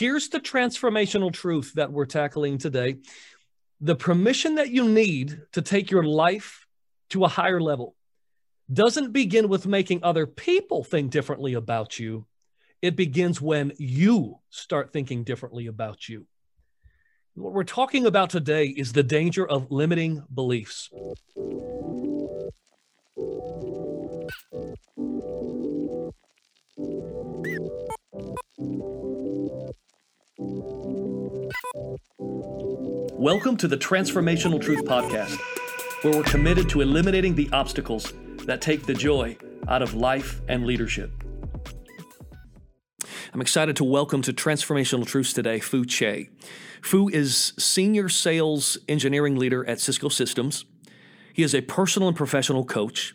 Here's the transformational truth that we're tackling today the permission that you need to take your life to a higher level doesn't begin with making other people think differently about you. It begins when you start thinking differently about you. What we're talking about today is the danger of limiting beliefs. Welcome to the Transformational Truth Podcast, where we're committed to eliminating the obstacles that take the joy out of life and leadership. I'm excited to welcome to Transformational Truths today Fu Che. Fu is Senior Sales Engineering Leader at Cisco Systems. He is a personal and professional coach,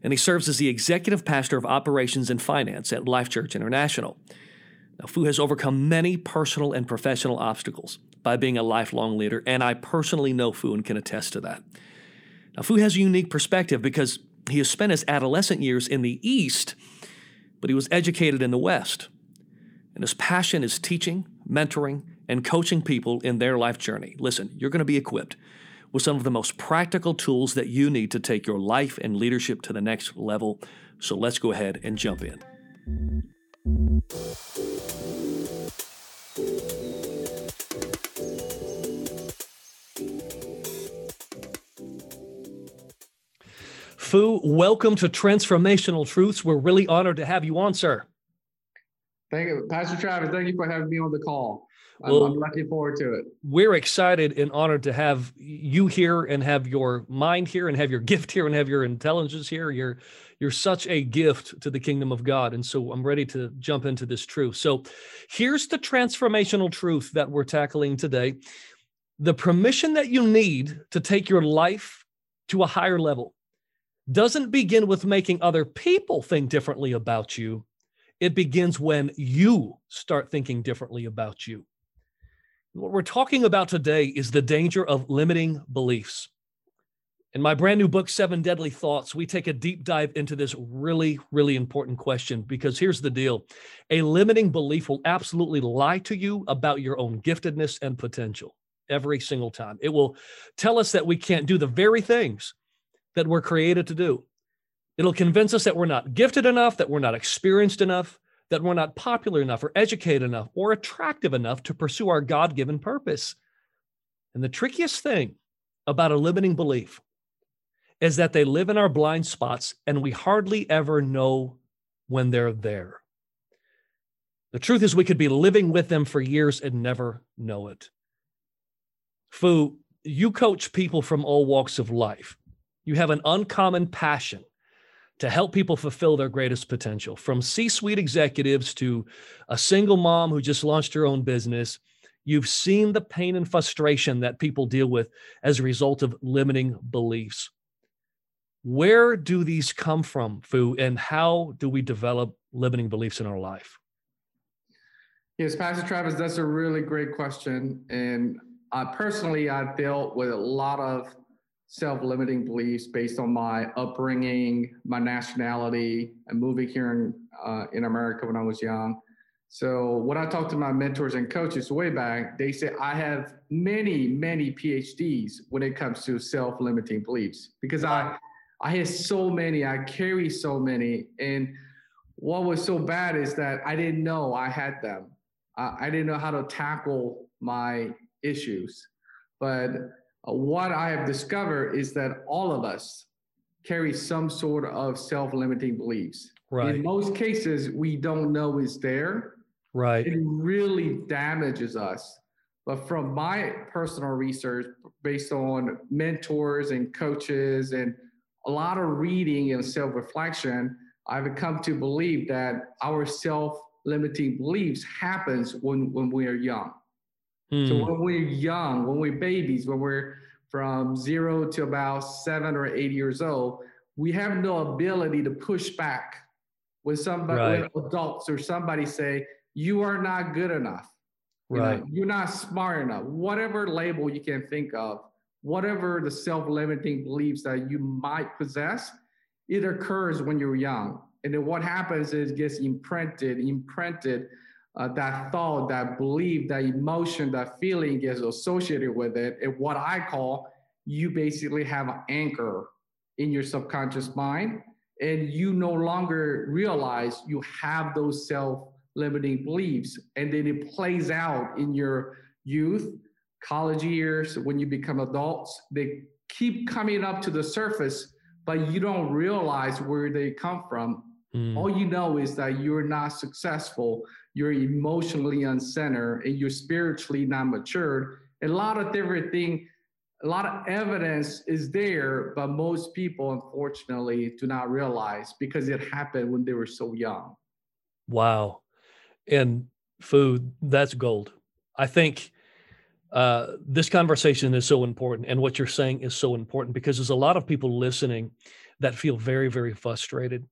and he serves as the Executive Pastor of Operations and Finance at Life Church International. Fu has overcome many personal and professional obstacles by being a lifelong leader, and I personally know Fu and can attest to that. Now, Fu has a unique perspective because he has spent his adolescent years in the East, but he was educated in the West. And his passion is teaching, mentoring, and coaching people in their life journey. Listen, you're going to be equipped with some of the most practical tools that you need to take your life and leadership to the next level. So let's go ahead and jump in. Fu, welcome to Transformational Truths. We're really honored to have you on, sir. Thank you, Pastor Travis. Thank you for having me on the call. I'm, well, I'm looking forward to it. We're excited and honored to have you here and have your mind here and have your gift here and have your intelligence here. You're you're such a gift to the kingdom of God. And so I'm ready to jump into this truth. So here's the transformational truth that we're tackling today. The permission that you need to take your life to a higher level doesn't begin with making other people think differently about you. It begins when you start thinking differently about you. What we're talking about today is the danger of limiting beliefs. In my brand new book, Seven Deadly Thoughts, we take a deep dive into this really, really important question because here's the deal a limiting belief will absolutely lie to you about your own giftedness and potential every single time. It will tell us that we can't do the very things that we're created to do. It'll convince us that we're not gifted enough, that we're not experienced enough, that we're not popular enough or educated enough or attractive enough to pursue our God given purpose. And the trickiest thing about a limiting belief is that they live in our blind spots and we hardly ever know when they're there. The truth is, we could be living with them for years and never know it. Fu, you coach people from all walks of life. You have an uncommon passion to help people fulfill their greatest potential, from C suite executives to a single mom who just launched her own business. You've seen the pain and frustration that people deal with as a result of limiting beliefs. Where do these come from, Fu, and how do we develop limiting beliefs in our life? Yes, Pastor Travis, that's a really great question. And uh, personally, I've dealt with a lot of self-limiting beliefs based on my upbringing, my nationality, and moving here in uh, in America when I was young. So when I talked to my mentors and coaches way back, they said I have many, many PhDs when it comes to self-limiting beliefs because I I had so many, I carry so many, and what was so bad is that I didn't know I had them. Uh, I didn't know how to tackle my issues, but uh, what I have discovered is that all of us carry some sort of self-limiting beliefs. Right. In most cases, we don't know it's there. Right. It really damages us. But from my personal research, based on mentors and coaches and a lot of reading and self-reflection, I've come to believe that our self-limiting beliefs happens when, when we are young. Mm. So when we're young, when we're babies, when we're from zero to about seven or eight years old, we have no ability to push back when somebody, right. when adults or somebody say, you are not good enough. You right. Know, you're not smart enough. Whatever label you can think of, whatever the self-limiting beliefs that you might possess, it occurs when you're young. And then what happens is it gets imprinted, imprinted uh, that thought, that belief, that emotion, that feeling is associated with it. And what I call you basically have an anchor in your subconscious mind, and you no longer realize you have those self limiting beliefs. And then it plays out in your youth, college years, when you become adults. They keep coming up to the surface, but you don't realize where they come from. Mm. All you know is that you're not successful, you're emotionally uncentered, and you're spiritually not matured. A lot of different things, a lot of evidence is there, but most people, unfortunately, do not realize because it happened when they were so young. Wow and Fu, that's gold. I think uh, this conversation is so important, and what you're saying is so important because there's a lot of people listening that feel very, very frustrated.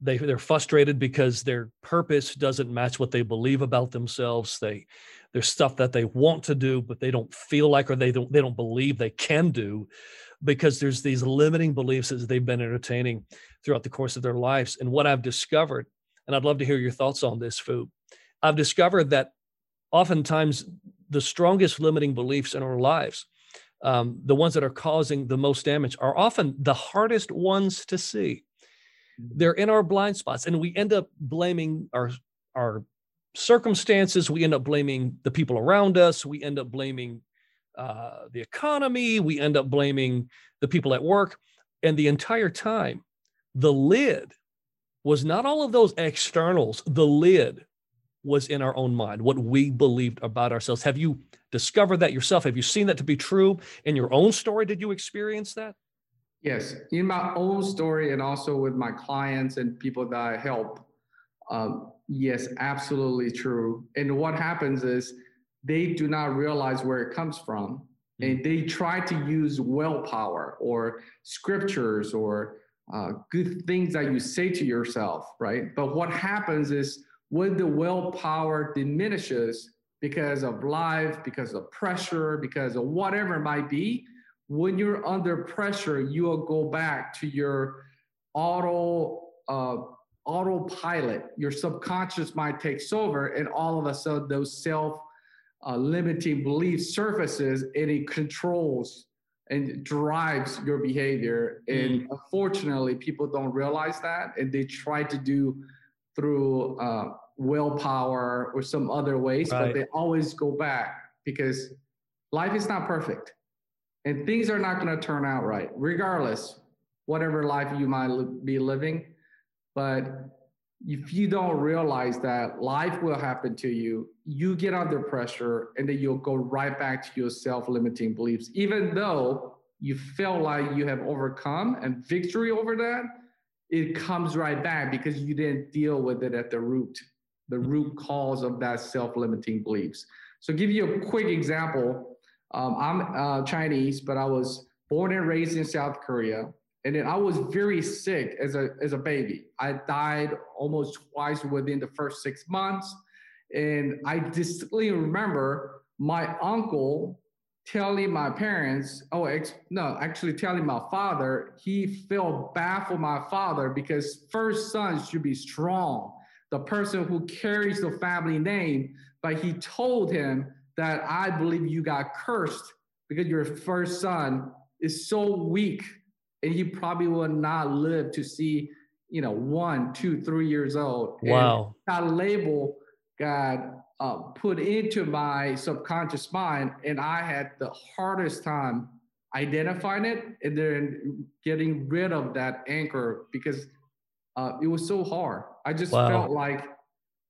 They they're frustrated because their purpose doesn't match what they believe about themselves. They there's stuff that they want to do, but they don't feel like or they don't they don't believe they can do because there's these limiting beliefs that they've been entertaining throughout the course of their lives. And what I've discovered, and I'd love to hear your thoughts on this, Fu, I've discovered that oftentimes the strongest limiting beliefs in our lives, um, the ones that are causing the most damage, are often the hardest ones to see. Mm-hmm. They're in our blind spots, and we end up blaming our our circumstances. We end up blaming the people around us. We end up blaming uh, the economy. We end up blaming the people at work, and the entire time, the lid was not all of those externals. The lid was in our own mind, what we believed about ourselves. Have you discovered that yourself? Have you seen that to be true in your own story? Did you experience that? Yes, in my own story and also with my clients and people that I help. Um, yes, absolutely true. And what happens is they do not realize where it comes from. Mm-hmm. And they try to use willpower or scriptures or uh, good things that you say to yourself, right? But what happens is when the willpower diminishes because of life, because of pressure, because of whatever it might be, when you're under pressure, you will go back to your auto uh, autopilot. Your subconscious mind takes over, and all of a sudden, those self uh, limiting beliefs surfaces, and it controls and drives your behavior. And mm. unfortunately, people don't realize that, and they try to do through uh, willpower or some other ways, right. but they always go back because life is not perfect and things are not going to turn out right, regardless, whatever life you might be living. But if you don't realize that life will happen to you, you get under pressure and then you'll go right back to your self limiting beliefs, even though you feel like you have overcome and victory over that. It comes right back because you didn't deal with it at the root the root cause of that self-limiting beliefs. So give you a quick example. Um, I'm uh, Chinese, but I was born and raised in South Korea. And then I was very sick as a, as a baby. I died almost twice within the first six months. And I distinctly remember my uncle telling my parents, oh, ex- no, actually telling my father, he felt bad for my father because first sons should be strong the person who carries the family name, but he told him that I believe you got cursed because your first son is so weak and he probably will not live to see, you know, one, two, three years old. Wow. And that label got uh, put into my subconscious mind, and I had the hardest time identifying it and then getting rid of that anchor because uh, it was so hard. I just wow. felt like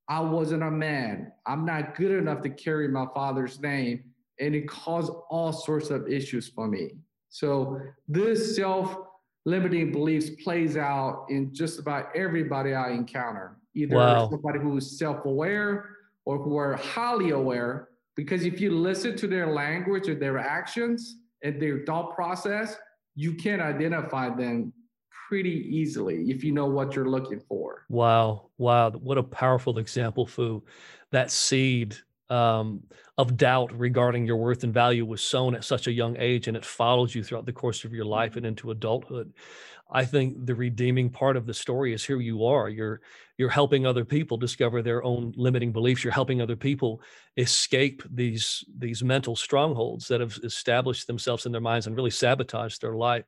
I wasn't a man. I'm not good enough to carry my father's name. And it caused all sorts of issues for me. So this self limiting beliefs plays out in just about everybody I encounter, either wow. somebody who's self aware or who are highly aware. Because if you listen to their language or their actions and their thought process, you can identify them pretty easily if you know what you're looking for. Wow. Wow. What a powerful example, Fu. That seed um, of doubt regarding your worth and value was sown at such a young age and it follows you throughout the course of your life and into adulthood. I think the redeeming part of the story is here you are. You're you're helping other people discover their own limiting beliefs. You're helping other people escape these these mental strongholds that have established themselves in their minds and really sabotaged their life.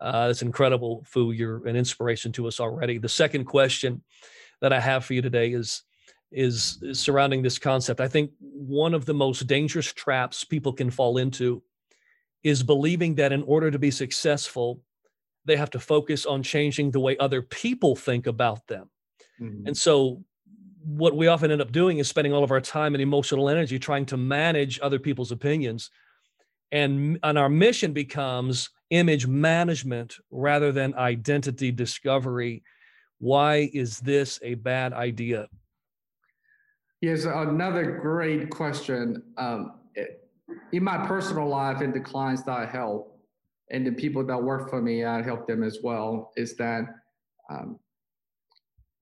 Uh, that's incredible, Fu. You're an inspiration to us already. The second question that I have for you today is, is, is surrounding this concept. I think one of the most dangerous traps people can fall into is believing that in order to be successful, they have to focus on changing the way other people think about them. Mm-hmm. And so, what we often end up doing is spending all of our time and emotional energy trying to manage other people's opinions. And, and our mission becomes image management rather than identity discovery. Why is this a bad idea? Yes, another great question. Um, in my personal life and the clients that I help and the people that work for me, I help them as well, is that um,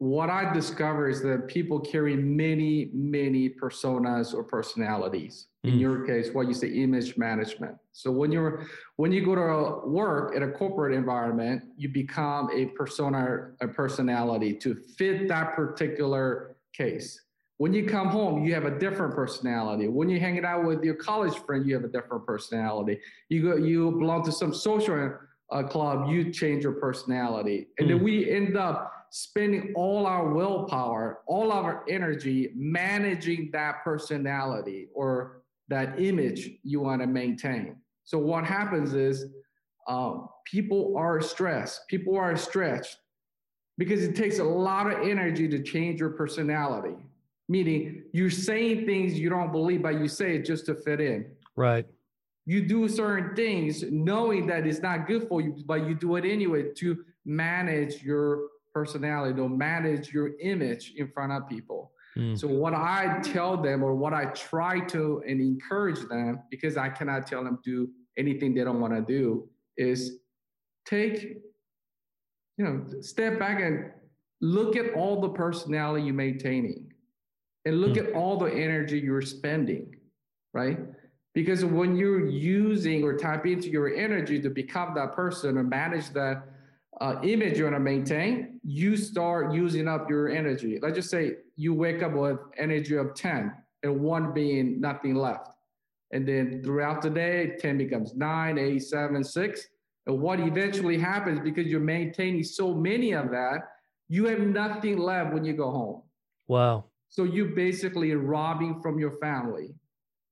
what I discover is that people carry many, many personas or personalities. In mm. your case, what you say, image management. So when you're when you go to work in a corporate environment, you become a persona, a personality to fit that particular case. When you come home, you have a different personality. When you're hanging out with your college friend, you have a different personality. You go, you belong to some social uh, club, you change your personality, and mm. then we end up spending all our willpower, all our energy managing that personality or that image you want to maintain. So what happens is um, people are stressed. People are stretched because it takes a lot of energy to change your personality meaning you're saying things you don't believe, but you say it just to fit in. Right. You do certain things knowing that it's not good for you, but you do it anyway to manage your personality, to manage your image in front of people. Mm. So what I tell them or what I try to and encourage them, because I cannot tell them do anything they don't want to do, is take, you know, step back and look at all the personality you're maintaining and look mm. at all the energy you're spending, right? Because when you're using or tap into your energy to become that person or manage that uh, image you want to maintain, you start using up your energy. Let's just say you wake up with energy of 10 and one being nothing left. And then throughout the day, 10 becomes nine, eight, seven, six. And what eventually happens because you're maintaining so many of that, you have nothing left when you go home. Wow. So you're basically robbing from your family.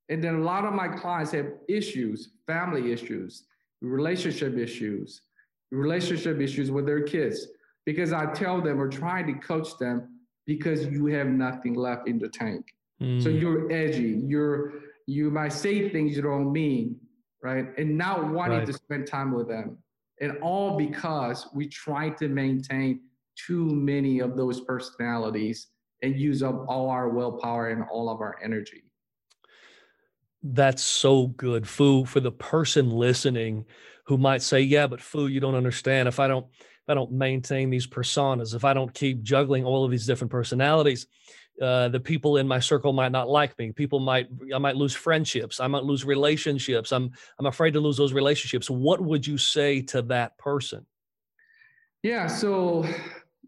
And then a lot of my clients have issues, family issues, relationship issues, relationship issues with their kids. Because I tell them or trying to coach them because you have nothing left in the tank. Mm. So you're edgy. You're you might say things you don't mean, right? And not wanting right. to spend time with them. And all because we try to maintain too many of those personalities and use up all our willpower and all of our energy. That's so good, Fu. For the person listening who might say, "Yeah, but Fu, you don't understand. If I don't, if I don't maintain these personas, if I don't keep juggling all of these different personalities, uh, the people in my circle might not like me. People might, I might lose friendships. I might lose relationships. I'm, I'm afraid to lose those relationships. What would you say to that person? Yeah, so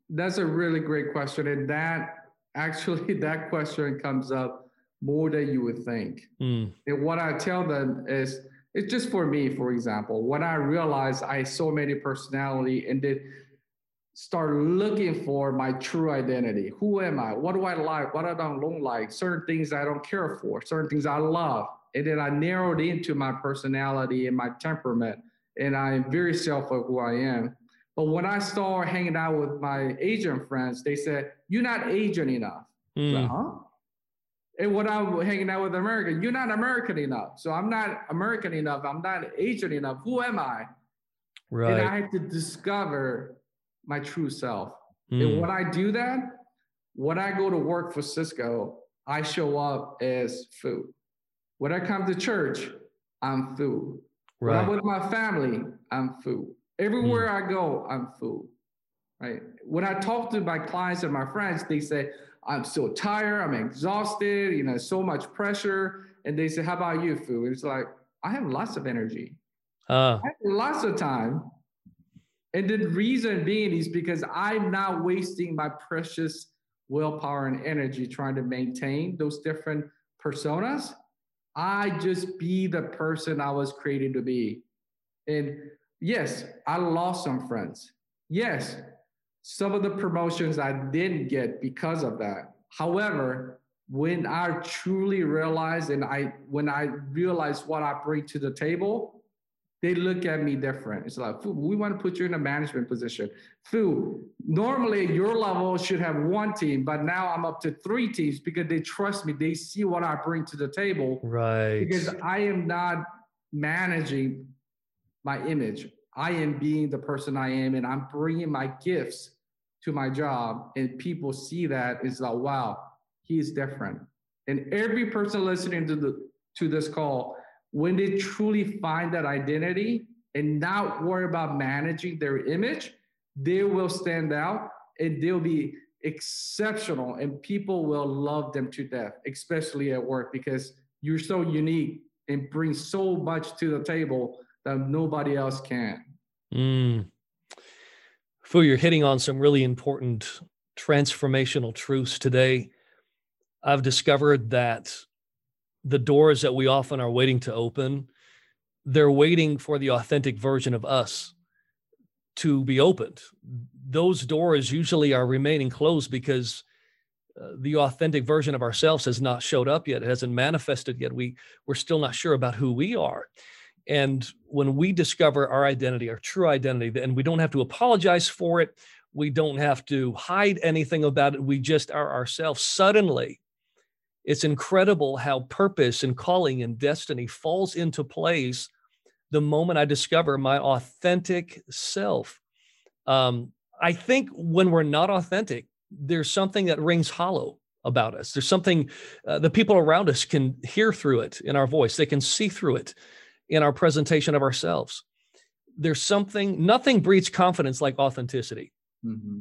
that's a really great question, and that actually that question comes up more than you would think. Mm. And what I tell them is, it's just for me, for example, when I realized I so many personality and then start looking for my true identity. Who am I? What do I like? What I don't like? Certain things I don't care for, certain things I love. And then I narrowed into my personality and my temperament. And I'm very self of who I am. But when I started hanging out with my Asian friends, they said, You're not Asian enough. Mm. Like, huh? And when I'm hanging out with American, you're not American enough. So I'm not American enough. I'm not Asian enough. Who am I? Right. And I have to discover my true self. Mm. And when I do that, when I go to work for Cisco, I show up as Fu. When I come to church, I'm Fu. Right. When I'm with my family, I'm Fu. Everywhere mm. I go, I'm Fu. Right. When I talk to my clients and my friends, they say, I'm so tired, I'm exhausted, you know, so much pressure. And they say, How about you, Fu? It's like, I have lots of energy. Uh. I have lots of time. And the reason being is because I'm not wasting my precious willpower and energy trying to maintain those different personas. I just be the person I was created to be. And yes, I lost some friends. Yes, some of the promotions I didn't get because of that. However, when I truly realized and I when I realized what I bring to the table, they look at me different. It's like, we want to put you in a management position. Fu, normally your level should have one team, but now I'm up to three teams because they trust me. They see what I bring to the table. Right. Because I am not managing my image. I am being the person I am, and I'm bringing my gifts to my job. And people see that it's like, wow, he's different. And every person listening to the to this call when they truly find that identity and not worry about managing their image, they will stand out and they'll be exceptional and people will love them to death, especially at work because you're so unique and bring so much to the table that nobody else can. Mm. Fu, you're hitting on some really important transformational truths today. I've discovered that the doors that we often are waiting to open, they're waiting for the authentic version of us to be opened. Those doors usually are remaining closed because uh, the authentic version of ourselves has not showed up yet. It hasn't manifested yet. We we're still not sure about who we are. And when we discover our identity, our true identity, then we don't have to apologize for it. We don't have to hide anything about it. We just are ourselves. Suddenly, it's incredible how purpose and calling and destiny falls into place the moment I discover my authentic self. Um, I think when we're not authentic, there's something that rings hollow about us. There's something uh, the people around us can hear through it in our voice, they can see through it in our presentation of ourselves. There's something, nothing breeds confidence like authenticity. Mm-hmm.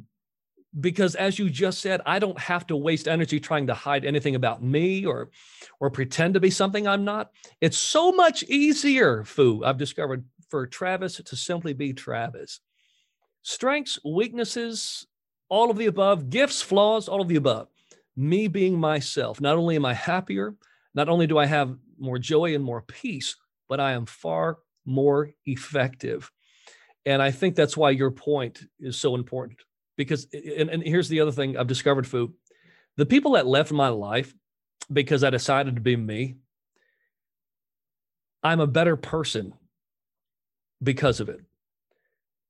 Because as you just said i don't have to waste energy trying to hide anything about me or or pretend to be something i'm not. It's so much easier fu i've discovered for travis to simply be travis. Strengths weaknesses all of the above. Gifts flaws all of the above. Me being myself. Not only am i happier not only do i have more joy and more peace but i am far more effective and i think that's why your point is so important because and, and here's the other thing I've discovered, Fu. The people that left my life because I decided to be me, I'm a better person because of it.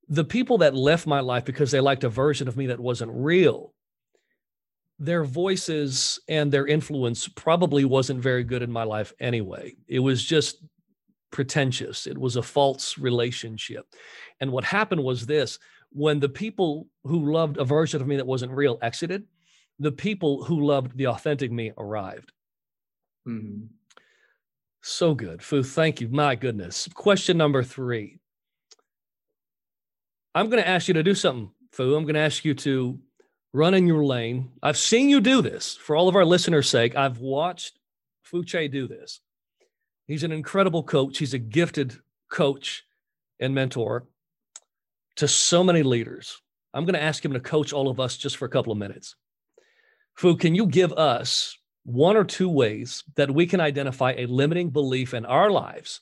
The people that left my life because they liked a version of me that wasn't real, their voices and their influence probably wasn't very good in my life anyway. It was just pretentious, it was a false relationship. And what happened was this when the people who loved a version of me that wasn't real exited, the people who loved the authentic me arrived. Mm-hmm. So good. Fu, thank you. My goodness. Question number three. I'm going to ask you to do something, Fu. I'm going to ask you to run in your lane. I've seen you do this for all of our listeners' sake. I've watched Fu Che do this. He's an incredible coach. He's a gifted coach and mentor to so many leaders. I'm going to ask him to coach all of us just for a couple of minutes. Fu, can you give us one or two ways that we can identify a limiting belief in our lives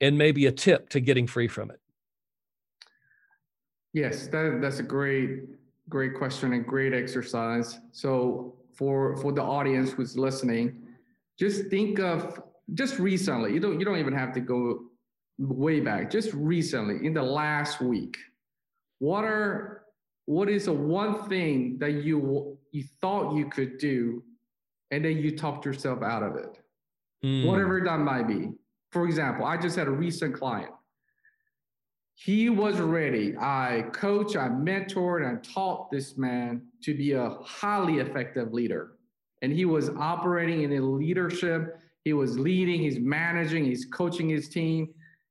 and maybe a tip to getting free from it? Yes, that, that's a great, great question and great exercise. So for for the audience who's listening, just think of just recently. You don't you don't even have to go way back. Just recently, in the last week, what are what is the one thing that you you thought you could do and then you talked yourself out of it mm. whatever that might be for example i just had a recent client he was ready i coach i mentored and taught this man to be a highly effective leader and he was operating in a leadership he was leading he's managing he's coaching his team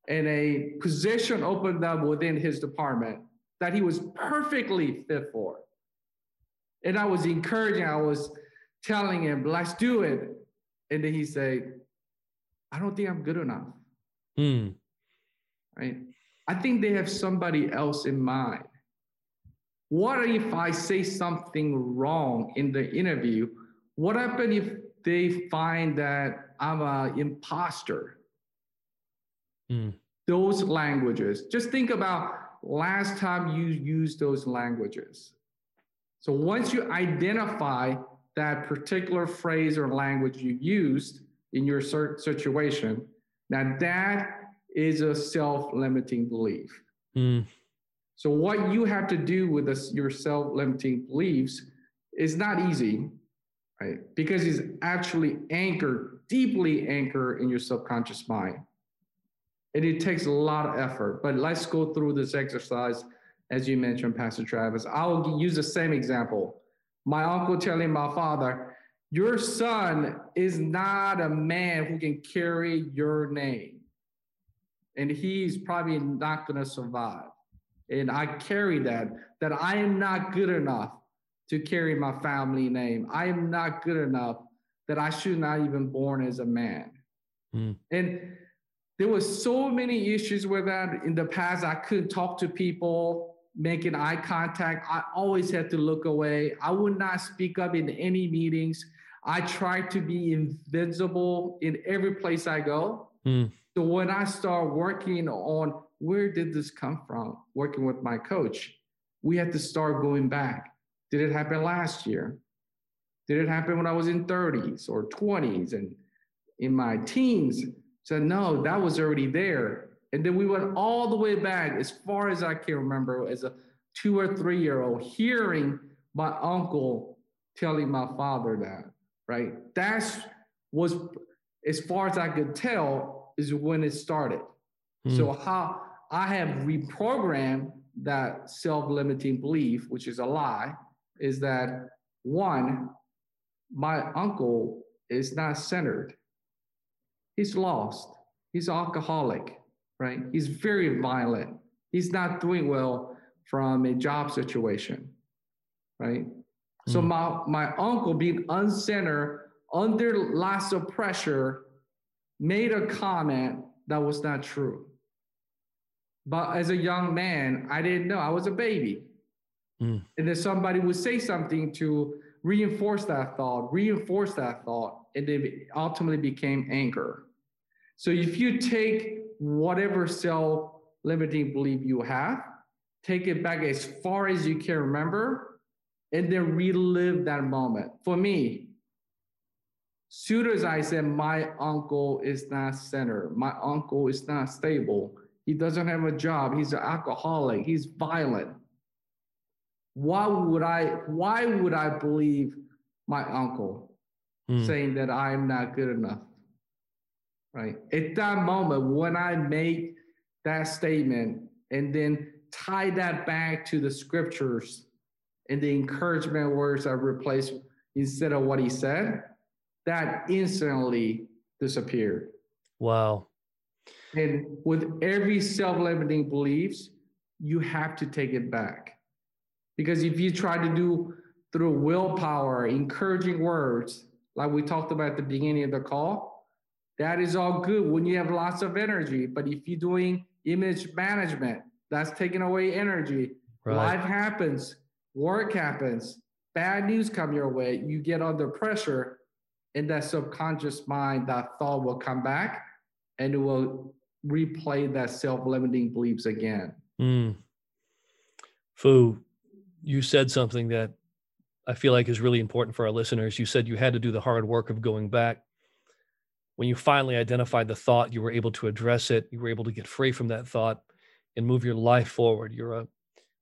and a position opened up within his department that he was perfectly fit for. And I was encouraging, I was telling him, let's do it. And then he said, I don't think I'm good enough. Mm. Right. I think they have somebody else in mind. What if I say something wrong in the interview? What happens if they find that I'm an imposter? Mm. Those languages. Just think about last time you used those languages. So once you identify that particular phrase or language you used in your situation, now that is a self-limiting belief. Mm. So what you have to do with this, your self-limiting beliefs is not easy, right? Because it's actually anchored, deeply anchored in your subconscious mind. And it takes a lot of effort. But let's go through this exercise, as you mentioned, Pastor Travis. I'll use the same example. My uncle telling my father, Your son is not a man who can carry your name. And he's probably not going to survive. And I carry that, that I am not good enough to carry my family name. I am not good enough that I should not even born as a man. Mm. And there was so many issues with that in the past. I couldn't talk to people, making eye contact. I always had to look away. I would not speak up in any meetings. I tried to be invisible in every place I go. Mm. So when I start working on where did this come from, working with my coach, we had to start going back. Did it happen last year? Did it happen when I was in 30s or 20s and in my teens? Said, no, that was already there. And then we went all the way back as far as I can remember as a two or three year old hearing my uncle telling my father that, right? That's was as far as I could tell is when it started. Mm. So how I have reprogrammed that self-limiting belief, which is a lie, is that one, my uncle is not centered he's lost. He's alcoholic, right? He's very violent. He's not doing well from a job situation, right? Mm. So hmm. my, my uncle being uncentered under lots of pressure made a comment that was not true. But as a young man, I didn't know. I was a baby. Mm. And then somebody would say something to reinforce that thought, reinforce that thought, and it ultimately became anger. So if you take whatever self limiting belief you have, take it back as far as you can remember, and then relive that moment. For me, soon as I said, my uncle is not centered, my uncle is not stable, he doesn't have a job, he's an alcoholic, he's violent. Why would I, why would I believe my uncle mm. saying that I'm not good enough? right? At that moment, when I make that statement and then tie that back to the scriptures and the encouragement words I replaced instead of what he said, that instantly disappeared. Wow. And with every self limiting beliefs, you have to take it back. Because if you try to do through willpower, encouraging words, like we talked about at the beginning of the call, that is all good when you have lots of energy. But if you're doing image management, that's taking away energy. Right. Life happens, work happens, bad news come your way, you get under pressure, in that subconscious mind, that thought will come back and it will replay that self-limiting beliefs again. Mm. Fu, you said something that I feel like is really important for our listeners. You said you had to do the hard work of going back when you finally identified the thought, you were able to address it. You were able to get free from that thought and move your life forward. You're a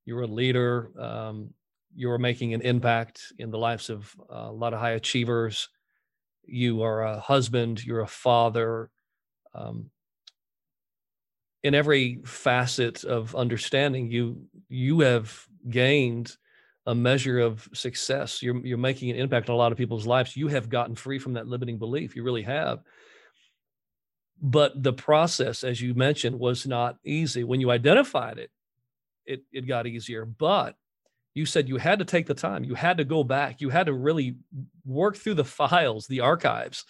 you're a leader. Um, you're making an impact in the lives of a lot of high achievers. You are a husband. You're a father. Um, in every facet of understanding, you you have gained a measure of success. You're you're making an impact on a lot of people's lives. You have gotten free from that limiting belief. You really have. But the process, as you mentioned, was not easy. When you identified it, it it got easier. But you said you had to take the time. You had to go back. You had to really work through the files, the archives.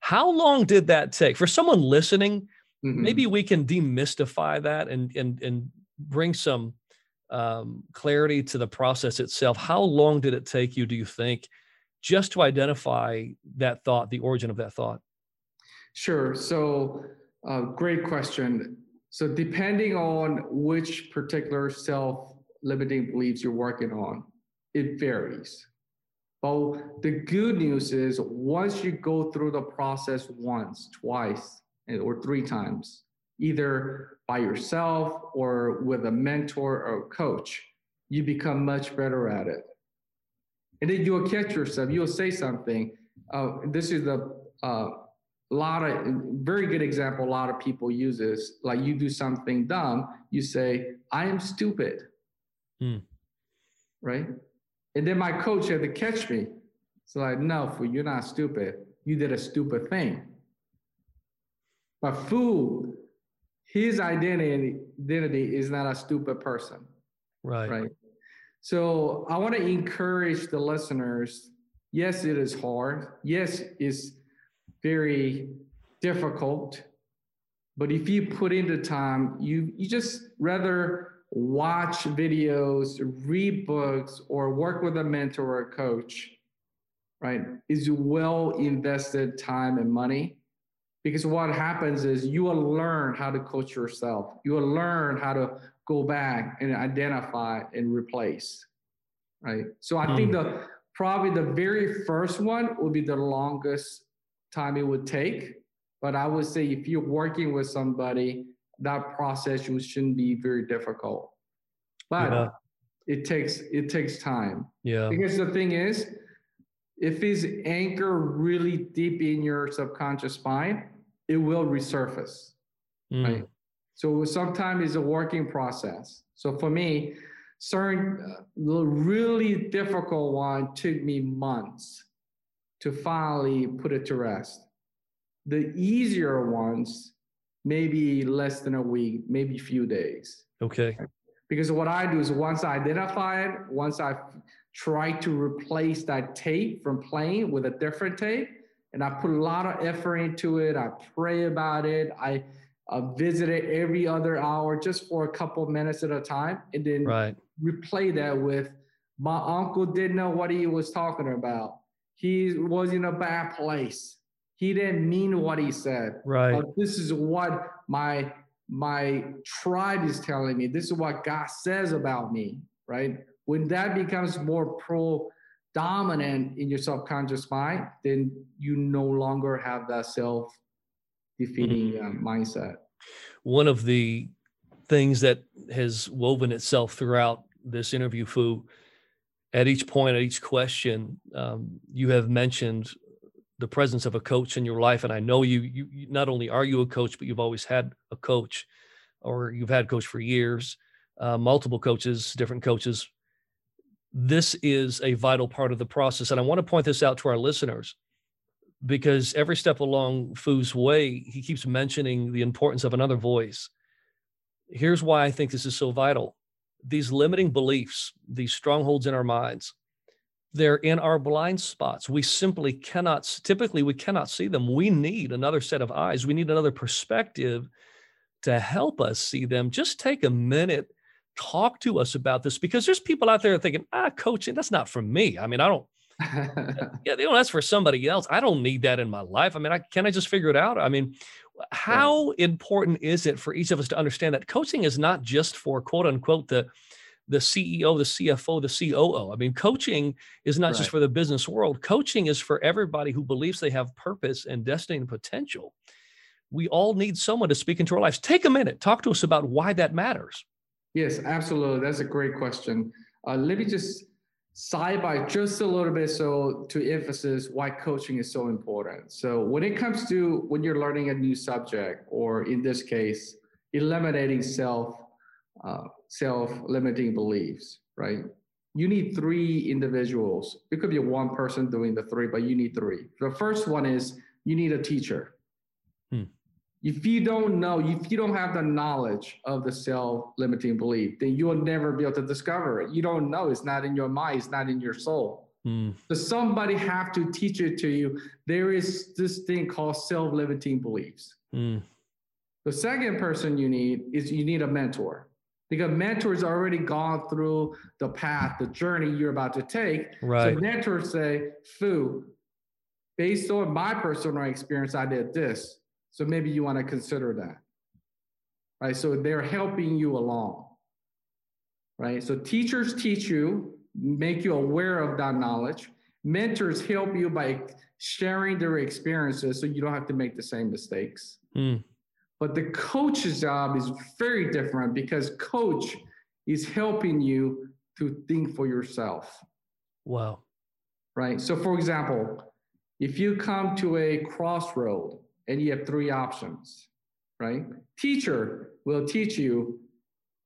How long did that take for someone listening? mm-hmm. maybe we can demystify that and and and bring some um, clarity to the process itself. How long did it take you, do you think, just to identify that thought, the origin of that thought? Sure. So, uh, great question. So, depending on which particular self limiting beliefs you're working on, it varies. But the good news is once you go through the process once, twice, or three times, either by yourself or with a mentor or a coach, you become much better at it. And then you'll catch yourself, you'll say something. Uh, this is a uh, lot of very good example, a lot of people use this. Like you do something dumb, you say, I am stupid. Hmm. Right? And then my coach had to catch me. So like, no, you're not stupid. You did a stupid thing. But Fu, his identity, identity is not a stupid person. Right. Right. So I want to encourage the listeners. Yes, it is hard. Yes, it's very difficult. But if you put in the time, you you just rather watch videos, read books, or work with a mentor or a coach, right? Is well invested time and money because what happens is you will learn how to coach yourself. You will learn how to go back and identify and replace. Right. So I mm. think the probably the very first one would be the longest time it would take. But I would say if you're working with somebody, that process shouldn't be very difficult. But yeah. it takes it takes time. Yeah. Because the thing is, if it's anchor really deep in your subconscious mind, it will resurface. Mm. Right. So sometimes it's a working process. So for me, certain uh, really difficult one took me months to finally put it to rest. The easier ones, maybe less than a week, maybe a few days. Okay. Because what I do is once I identify it, once I try to replace that tape from playing with a different tape, and I put a lot of effort into it. I pray about it. I uh, visit it every other hour just for a couple minutes at a time, and then right. replay that with my uncle didn't know what he was talking about. He was in a bad place. He didn't mean what he said. Right. But this is what my my tribe is telling me. This is what God says about me. Right. When that becomes more pro dominant in your subconscious mind, then you no longer have that self defeating mm-hmm. uh, mindset. One of the things that has woven itself throughout this interview, Fu, at each point, at each question, um, you have mentioned the presence of a coach in your life, and I know you, you. You not only are you a coach, but you've always had a coach, or you've had a coach for years, uh, multiple coaches, different coaches this is a vital part of the process. And I want to point this out to our listeners because every step along Fu's way, he keeps mentioning the importance of another voice. Here's why I think this is so vital. These limiting beliefs, these strongholds in our minds, they're in our blind spots. We simply cannot, typically, we cannot see them. We need another set of eyes. We need another perspective to help us see them. Just take a minute talk to us about this because there's people out there thinking, ah, coaching, that's not for me. I mean, I don't, yeah, you know, that's for somebody else. I don't need that in my life. I mean, I can I just figure it out? I mean, how important is it for each of us to understand that coaching is not just for quote unquote the the CEO, the CFO, the COO. I mean, coaching is not right. just for the business world. Coaching is for everybody who believes they have purpose and destiny and potential. We all need someone to speak into our lives. Take a minute, talk to us about why that matters. Yes, absolutely. That's a great question. Uh, let me just side by just a little bit so to emphasis why coaching is so important. So when it comes to when you're learning a new subject, or in this case, eliminating self uh, self limiting beliefs, right? You need three individuals. It could be one person doing the three, but you need three. The first one is you need a teacher. If you don't know, if you don't have the knowledge of the self-limiting belief, then you will never be able to discover it. You don't know. It's not in your mind. It's not in your soul. Mm. So somebody have to teach it to you. There is this thing called self-limiting beliefs. Mm. The second person you need is you need a mentor because mentors already gone through the path, the journey you're about to take. Right. So mentors say, Fu, based on my personal experience, I did this. So maybe you want to consider that. Right. So they're helping you along. Right. So teachers teach you, make you aware of that knowledge. Mentors help you by sharing their experiences so you don't have to make the same mistakes. Mm. But the coach's job is very different because coach is helping you to think for yourself. Wow. Right. So, for example, if you come to a crossroad and you have three options, right? Teacher will teach you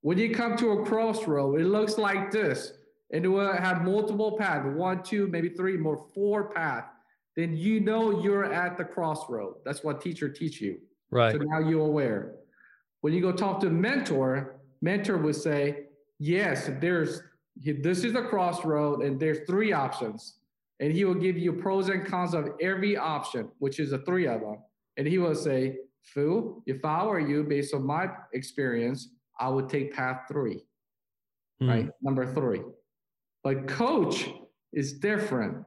when you come to a crossroad, it looks like this, and it will have multiple paths one, two, maybe three, more, four paths. Then you know you're at the crossroad. That's what teacher teach you. Right. So now you're aware. When you go talk to mentor, mentor would say, yes, there's this is a crossroad and there's three options. And he will give you pros and cons of every option, which is the three of them. And he will say, Fu, if I were you, based on my experience, I would take path three, mm. right? Number three. But coach is different.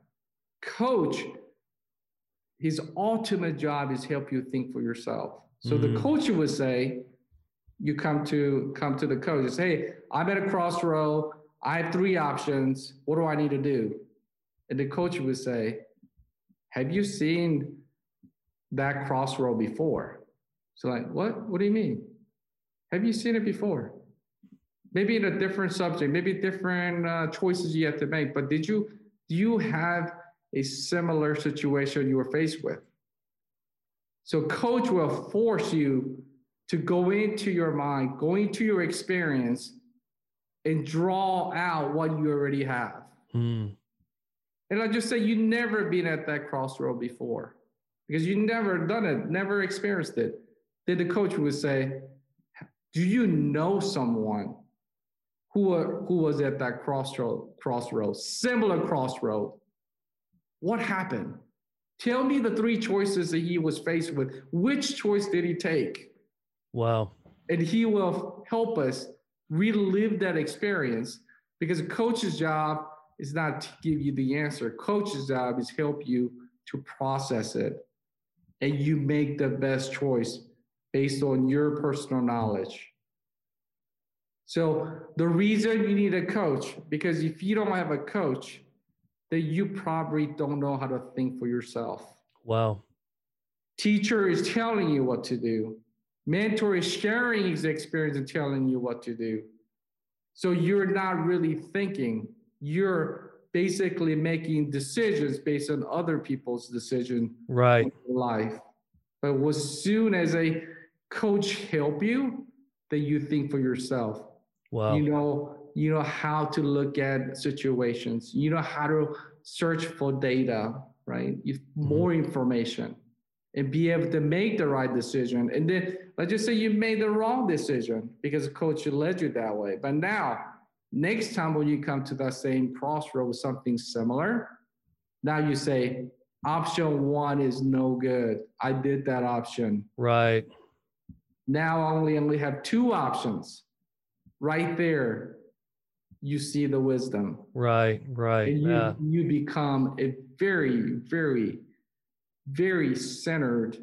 Coach his ultimate job is help you think for yourself. So mm. the coach would say, you come to come to the coach and say, hey, I'm at a crossroad. I have three options. What do I need to do? And the coach would say, Have you seen that crossroad before? So like, what? What do you mean? Have you seen it before? Maybe in a different subject, maybe different uh, choices you have to make. But did you do you have a similar situation you were faced with. So, coach will force you to go into your mind, go into your experience, and draw out what you already have. Mm. And I just say you never been at that crossroad before because you never done it, never experienced it. Then the coach would say, "Do you know someone who who was at that crossroad, crossroad, similar crossroad, what happened? Tell me the three choices that he was faced with. Which choice did he take? Wow. And he will help us relive that experience because a coach's job is not to give you the answer. Coach's job is help you to process it and you make the best choice based on your personal knowledge. So the reason you need a coach, because if you don't have a coach, that you probably don't know how to think for yourself. Wow. Teacher is telling you what to do. Mentor is sharing his experience and telling you what to do. So you're not really thinking. You're basically making decisions based on other people's decision right life. But as soon as a coach help you, that you think for yourself. Wow. You know, you know how to look at situations you know how to search for data right if mm-hmm. more information and be able to make the right decision and then let's just say you made the wrong decision because the coach led you that way but now next time when you come to that same crossroad with something similar now you say option one is no good i did that option right now I only only have two options right there you see the wisdom. Right, right. And you, yeah. you become a very, very, very centered,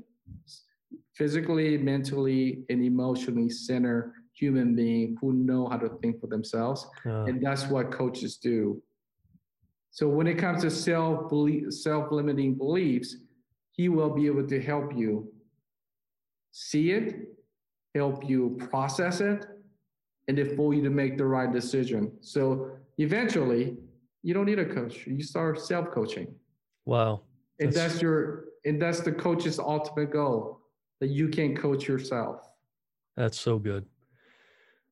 physically, mentally, and emotionally centered human being who know how to think for themselves. And that's what coaches do. So when it comes to self self-limiting beliefs, he will be able to help you see it, help you process it, and then for you to make the right decision. So eventually, you don't need a coach. You start self coaching. Wow. And that's, that's your and that's the coach's ultimate goal that you can coach yourself. That's so good.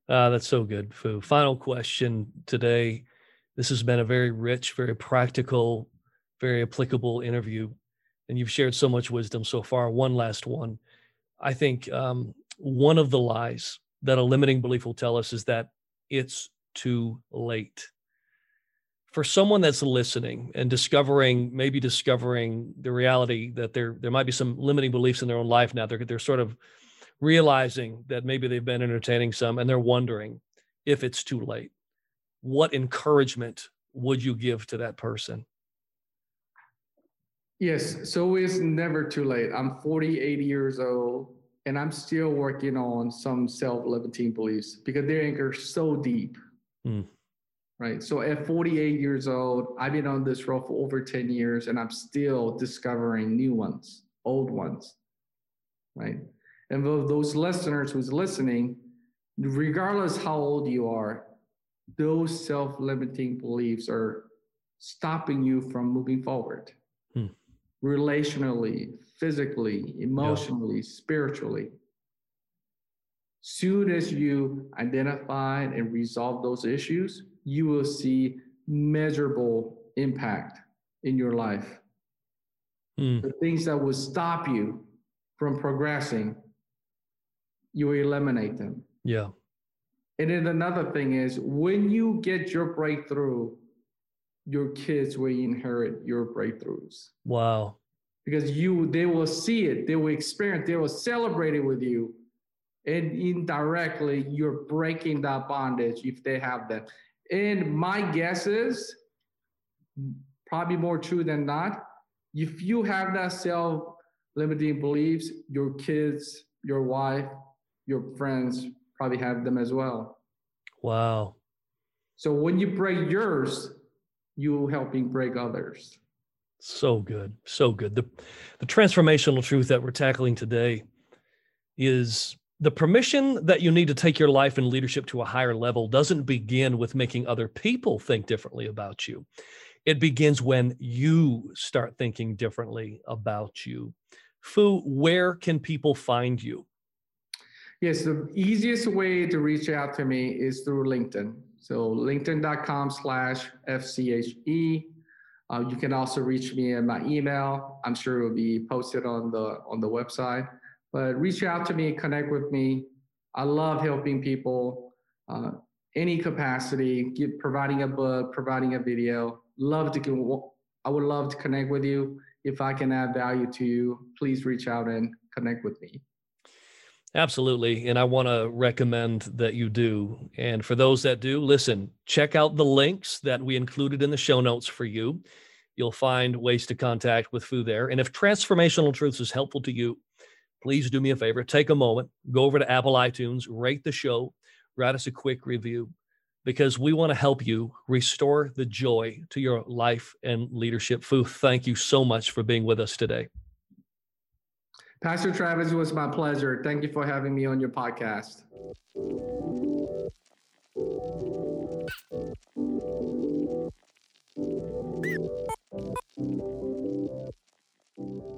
Uh, that's so good. Final question today. This has been a very rich, very practical, very applicable interview, and you've shared so much wisdom so far. One last one. I think um, one of the lies that a limiting belief will tell us is that it's too late. For someone that's listening and discovering, maybe discovering the reality that there there might be some limiting beliefs in their own life now, they're they're sort of realizing that maybe they've been entertaining some and they're wondering if it's too late. What encouragement would you give to that person? Yes, so it's never too late. I'm 48 years old and I'm still working on some self-limiting beliefs because they're anchored so deep. Mm. Right. So at 48 years old, I've been on this road for over 10 years and I'm still discovering new ones, old ones. Right. And those listeners who's listening, regardless how old you are, those self-limiting beliefs are stopping you from moving forward. Hmm. Relationally, physically, emotionally, yeah. spiritually. Soon as you identify and resolve those issues, you will see measurable impact in your life. Mm. The things that would stop you from progressing, you eliminate them. Yeah. And then another thing is when you get your breakthrough, your kids will inherit your breakthroughs. Wow. Because you they will see it, they will experience, they will celebrate it with you. And indirectly, you're breaking that bondage if they have that. And my guess is probably more true than not. If you have that self limiting beliefs, your kids, your wife, your friends probably have them as well. Wow. So when you break yours, you helping break others. So good. So good. The the transformational truth that we're tackling today is the permission that you need to take your life and leadership to a higher level doesn't begin with making other people think differently about you. It begins when you start thinking differently about you. Fu, where can people find you? Yes, the easiest way to reach out to me is through LinkedIn. So linkedin.com slash FCHE. Uh, you can also reach me in my email. I'm sure it will be posted on the on the website. But reach out to me, connect with me. I love helping people, uh, any capacity, providing a book, providing a video. Love to, I would love to connect with you. If I can add value to you, please reach out and connect with me. Absolutely. And I want to recommend that you do. And for those that do, listen, check out the links that we included in the show notes for you. You'll find ways to contact with Fu there. And if transformational truths is helpful to you, please do me a favor, take a moment, go over to Apple iTunes, rate the show, write us a quick review because we want to help you restore the joy to your life and leadership. Fu, thank you so much for being with us today. Pastor Travis, it was my pleasure. Thank you for having me on your podcast. Thank you.